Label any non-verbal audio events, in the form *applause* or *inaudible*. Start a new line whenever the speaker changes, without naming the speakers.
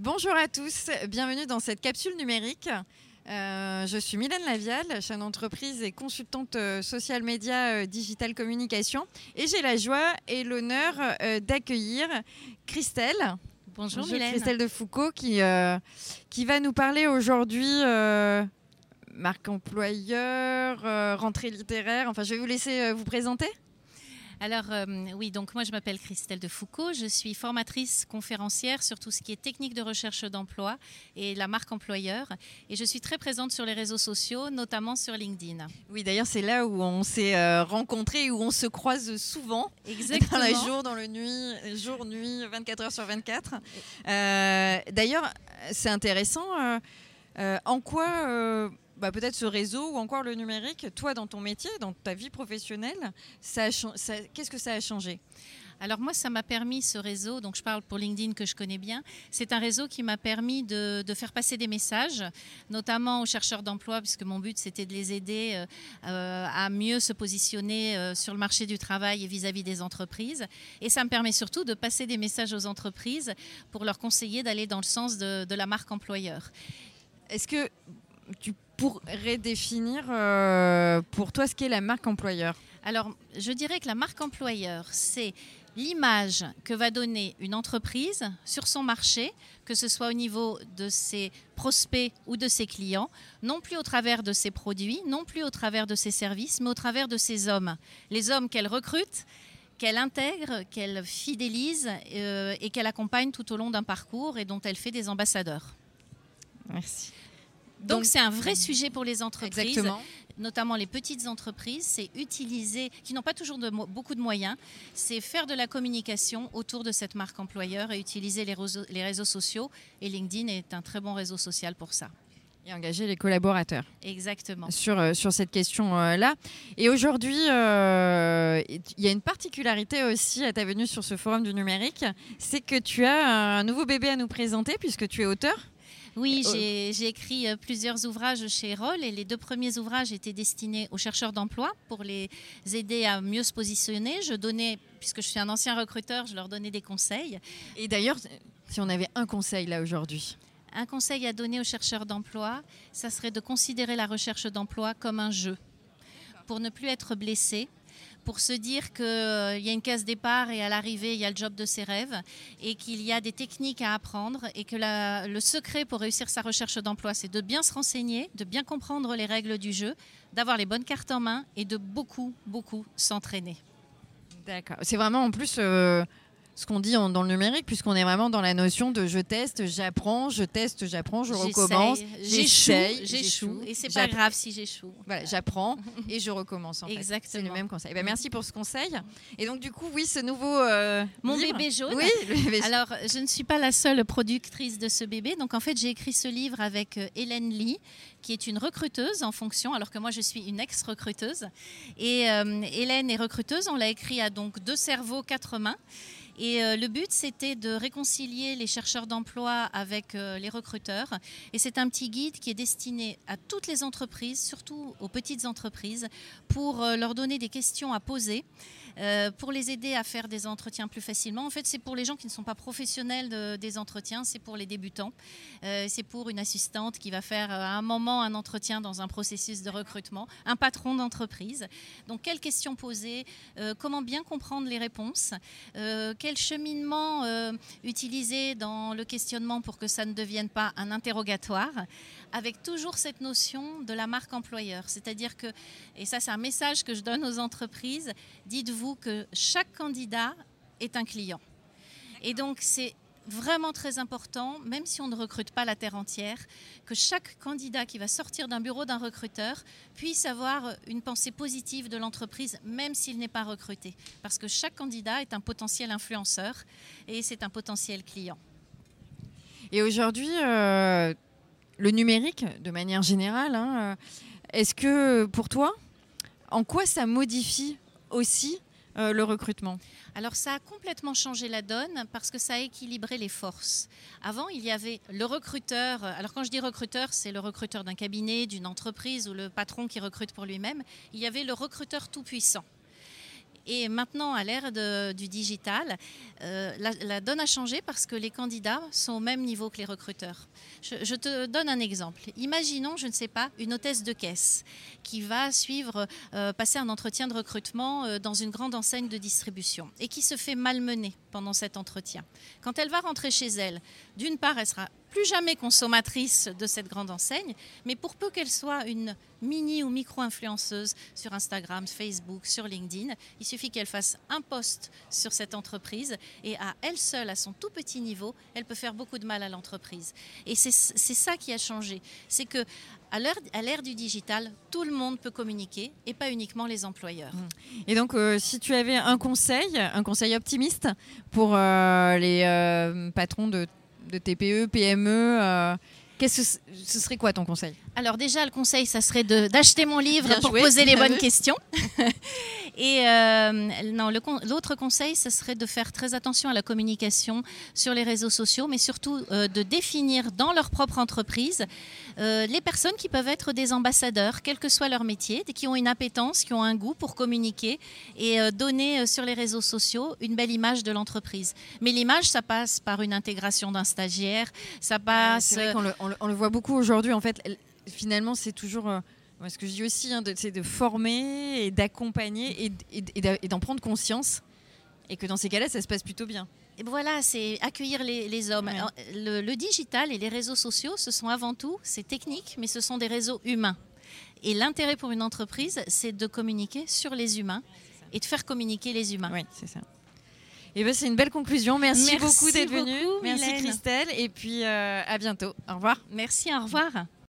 Bonjour à tous, bienvenue dans cette capsule numérique. Euh, je suis Mylène Lavial, chaîne d'entreprise et consultante euh, social média euh, digital communication. Et j'ai la joie et l'honneur euh, d'accueillir Christelle.
Bonjour,
Bonjour,
Mylène.
Christelle de Foucault qui, qui va nous parler aujourd'hui marque employeur, rentrée littéraire. Enfin, je vais vous laisser vous présenter.
Alors euh, oui, donc moi je m'appelle Christelle de Foucault, je suis formatrice conférencière sur tout ce qui est technique de recherche d'emploi et la marque employeur et je suis très présente sur les réseaux sociaux, notamment sur LinkedIn.
Oui, d'ailleurs, c'est là où on s'est euh, rencontrés, où on se croise souvent.
Exactement.
Dans le jour, dans le nuit, jour, nuit, 24 heures sur 24. Euh, D'ailleurs, c'est intéressant. euh, en quoi, bah, peut-être ce réseau ou encore le numérique, toi, dans ton métier, dans ta vie professionnelle, ça qu'est-ce que ça a changé?
Alors moi, ça m'a permis, ce réseau, donc je parle pour LinkedIn que je connais bien, c'est un réseau qui m'a permis de, de faire passer des messages, notamment aux chercheurs d'emploi, puisque mon but c'était de les aider euh, euh, à mieux se positionner euh, sur le marché du travail et vis-à-vis des entreprises. Et ça me permet surtout de passer des messages aux entreprises pour leur conseiller d'aller dans le sens de, de la marque employeur.
Est-ce que tu pourrais définir euh, pour toi ce qu'est la marque employeur
Alors, je dirais que la marque employeur, c'est l'image que va donner une entreprise sur son marché, que ce soit au niveau de ses prospects ou de ses clients, non plus au travers de ses produits, non plus au travers de ses services, mais au travers de ses hommes. Les hommes qu'elle recrute, qu'elle intègre, qu'elle fidélise euh, et qu'elle accompagne tout au long d'un parcours et dont elle fait des ambassadeurs.
Merci.
Donc c'est un vrai sujet pour les entreprises
Exactement.
notamment les petites entreprises, c'est utiliser, qui n'ont pas toujours de beaucoup de moyens, c'est faire de la communication autour de cette marque employeur et utiliser les réseaux, les réseaux sociaux. Et LinkedIn est un très bon réseau social pour ça.
Et engager les collaborateurs.
Exactement.
sur, euh, sur cette question-là. Et aujourd'hui, euh, il y a une particularité aussi à ta venue sur ce forum du numérique, c'est que tu as un nouveau bébé à nous présenter puisque tu es auteur.
Oui,
Euh,
j'ai écrit euh, plusieurs ouvrages chez Roll et les deux premiers ouvrages étaient destinés aux chercheurs d'emploi pour les aider à mieux se positionner. Je donnais, puisque je suis un ancien recruteur, je leur donnais des conseils.
Et d'ailleurs, si on avait un conseil là aujourd'hui,
Un conseil à donner aux chercheurs d'emploi, ça serait de considérer la recherche d'emploi comme un jeu, pour ne plus être blessé, pour se dire qu'il y a une case départ et à l'arrivée, il y a le job de ses rêves, et qu'il y a des techniques à apprendre, et que le secret pour réussir sa recherche d'emploi, c'est de bien se renseigner, de bien comprendre les règles du jeu, d'avoir les bonnes cartes en main et de beaucoup, beaucoup s'entraîner.
D'accord. C'est vraiment en plus euh, ce qu'on dit en- dans le numérique, puisqu'on est vraiment dans la notion de je teste, j'apprends, je teste, j'apprends, je recommence,
J'essaye, j'échoue, j'échoue, et c'est pas grave si j'échoue.
Voilà, j'apprends et je recommence. En.
Exactement.
C'est le même conseil. Ben, merci pour ce conseil. Et donc du coup, oui, ce nouveau euh,
Mon
livre-
bébé jaune.
Oui, bébé.
Alors, je ne suis pas la seule productrice de ce bébé. Donc, en fait, j'ai écrit ce livre avec euh, Hélène Lee, qui est une recruteuse en fonction, alors que moi, je suis une ex-recruteuse. Et euh, Hélène est recruteuse. On l'a écrit à donc deux cerveaux, quatre mains. Et euh, le but, c'était de réconcilier les chercheurs d'emploi avec euh, les recruteurs. Et c'est un petit guide qui est destiné à toutes les entreprises, surtout aux petites entreprises, pour euh, leur donner des questions à poser, pour les aider à faire des entretiens plus facilement. En fait, c'est pour les gens qui ne sont pas professionnels de- des entretiens, c'est pour les débutants. C'est pour une assistante qui va faire à un moment un entretien dans un processus de recrutement, un patron d'entreprise. Donc, quelles questions poser, comment bien comprendre les réponses, quel cheminement euh, utiliser dans le questionnement pour que ça ne devienne pas un interrogatoire, avec toujours cette notion de la marque employeur. C'est-à-dire que, et ça c'est un message que je donne aux entreprises, dites-vous que chaque candidat est un client. Et donc c'est vraiment très important, même si on ne recrute pas la terre entière, que chaque candidat qui va sortir d'un bureau d'un recruteur puisse avoir une pensée positive de l'entreprise, même s'il n'est pas recruté. Parce que chaque candidat est un potentiel influenceur et c'est un potentiel client.
Et aujourd'hui, euh, le numérique, de manière générale, hein, euh, est-ce que pour toi, en quoi ça modifie aussi euh, le recrutement
Alors ça a complètement changé la donne parce que ça a équilibré les forces. Avant, il y avait le recruteur. Alors quand je dis recruteur, c'est le recruteur d'un cabinet, d'une entreprise ou le patron qui recrute pour lui-même. Il y avait le recruteur tout-puissant. Et maintenant, à l'ère du digital, euh, la, donne a changé parce que les candidats sont au même niveau que les recruteurs. Je, te donne un exemple. Imaginons, je ne sais pas, une hôtesse de caisse qui va suivre, euh, passer un entretien de recrutement euh, dans une grande enseigne de distribution et qui se fait malmener pendant cet entretien. Quand elle va rentrer chez elle, d'une part, elle sera plus jamais consommatrice de cette grande enseigne, mais pour peu qu'elle soit une mini ou micro-influenceuse sur Instagram, Facebook, sur LinkedIn, il suffit qu'elle fasse un post sur cette entreprise et à elle seule, à son tout petit niveau, elle peut faire beaucoup de mal à l'entreprise. Et c'est ça qui a changé. C'est que à l'ère du digital, tout le monde peut communiquer et pas uniquement les employeurs.
Et donc, euh, si tu avais un conseil, un conseil optimiste pour euh, les euh, patrons de de TPE, PME. Euh, qu'est-ce ce serait quoi ton conseil?
Alors déjà, le conseil, ça serait d'acheter mon livre pour poser les bonnes questions. *laughs* Et euh, non, l'autre conseil, ce serait de faire très attention à la communication sur les réseaux sociaux, mais surtout euh, de définir dans leur propre entreprise euh, les personnes qui peuvent être des ambassadeurs, quel que soit leur métier, qui ont une appétence, qui ont un goût pour communiquer et donner sur les réseaux sociaux une belle image de l'entreprise. Mais l'image, ça passe par une intégration d'un stagiaire, ça passe.
Vrai on, le, on, le, voit beaucoup aujourd'hui. En fait, finalement, c'est toujours ce que je dis aussi, hein, c'est de former et d'accompagner et, d'en prendre conscience. Et que dans ces cas-là, ça se passe plutôt bien.
Et voilà, c'est accueillir les, hommes. Le, digital et les réseaux sociaux, ce sont avant tout, c'est technique, mais ce sont des réseaux humains. Et l'intérêt pour une entreprise, c'est de communiquer sur les humains et de faire communiquer les humains.
Oui, c'est ça. Et ben, c'est une belle conclusion. Merci, beaucoup d'être venue. Merci Christelle. Et puis euh, à bientôt. Au revoir.
Merci, au revoir.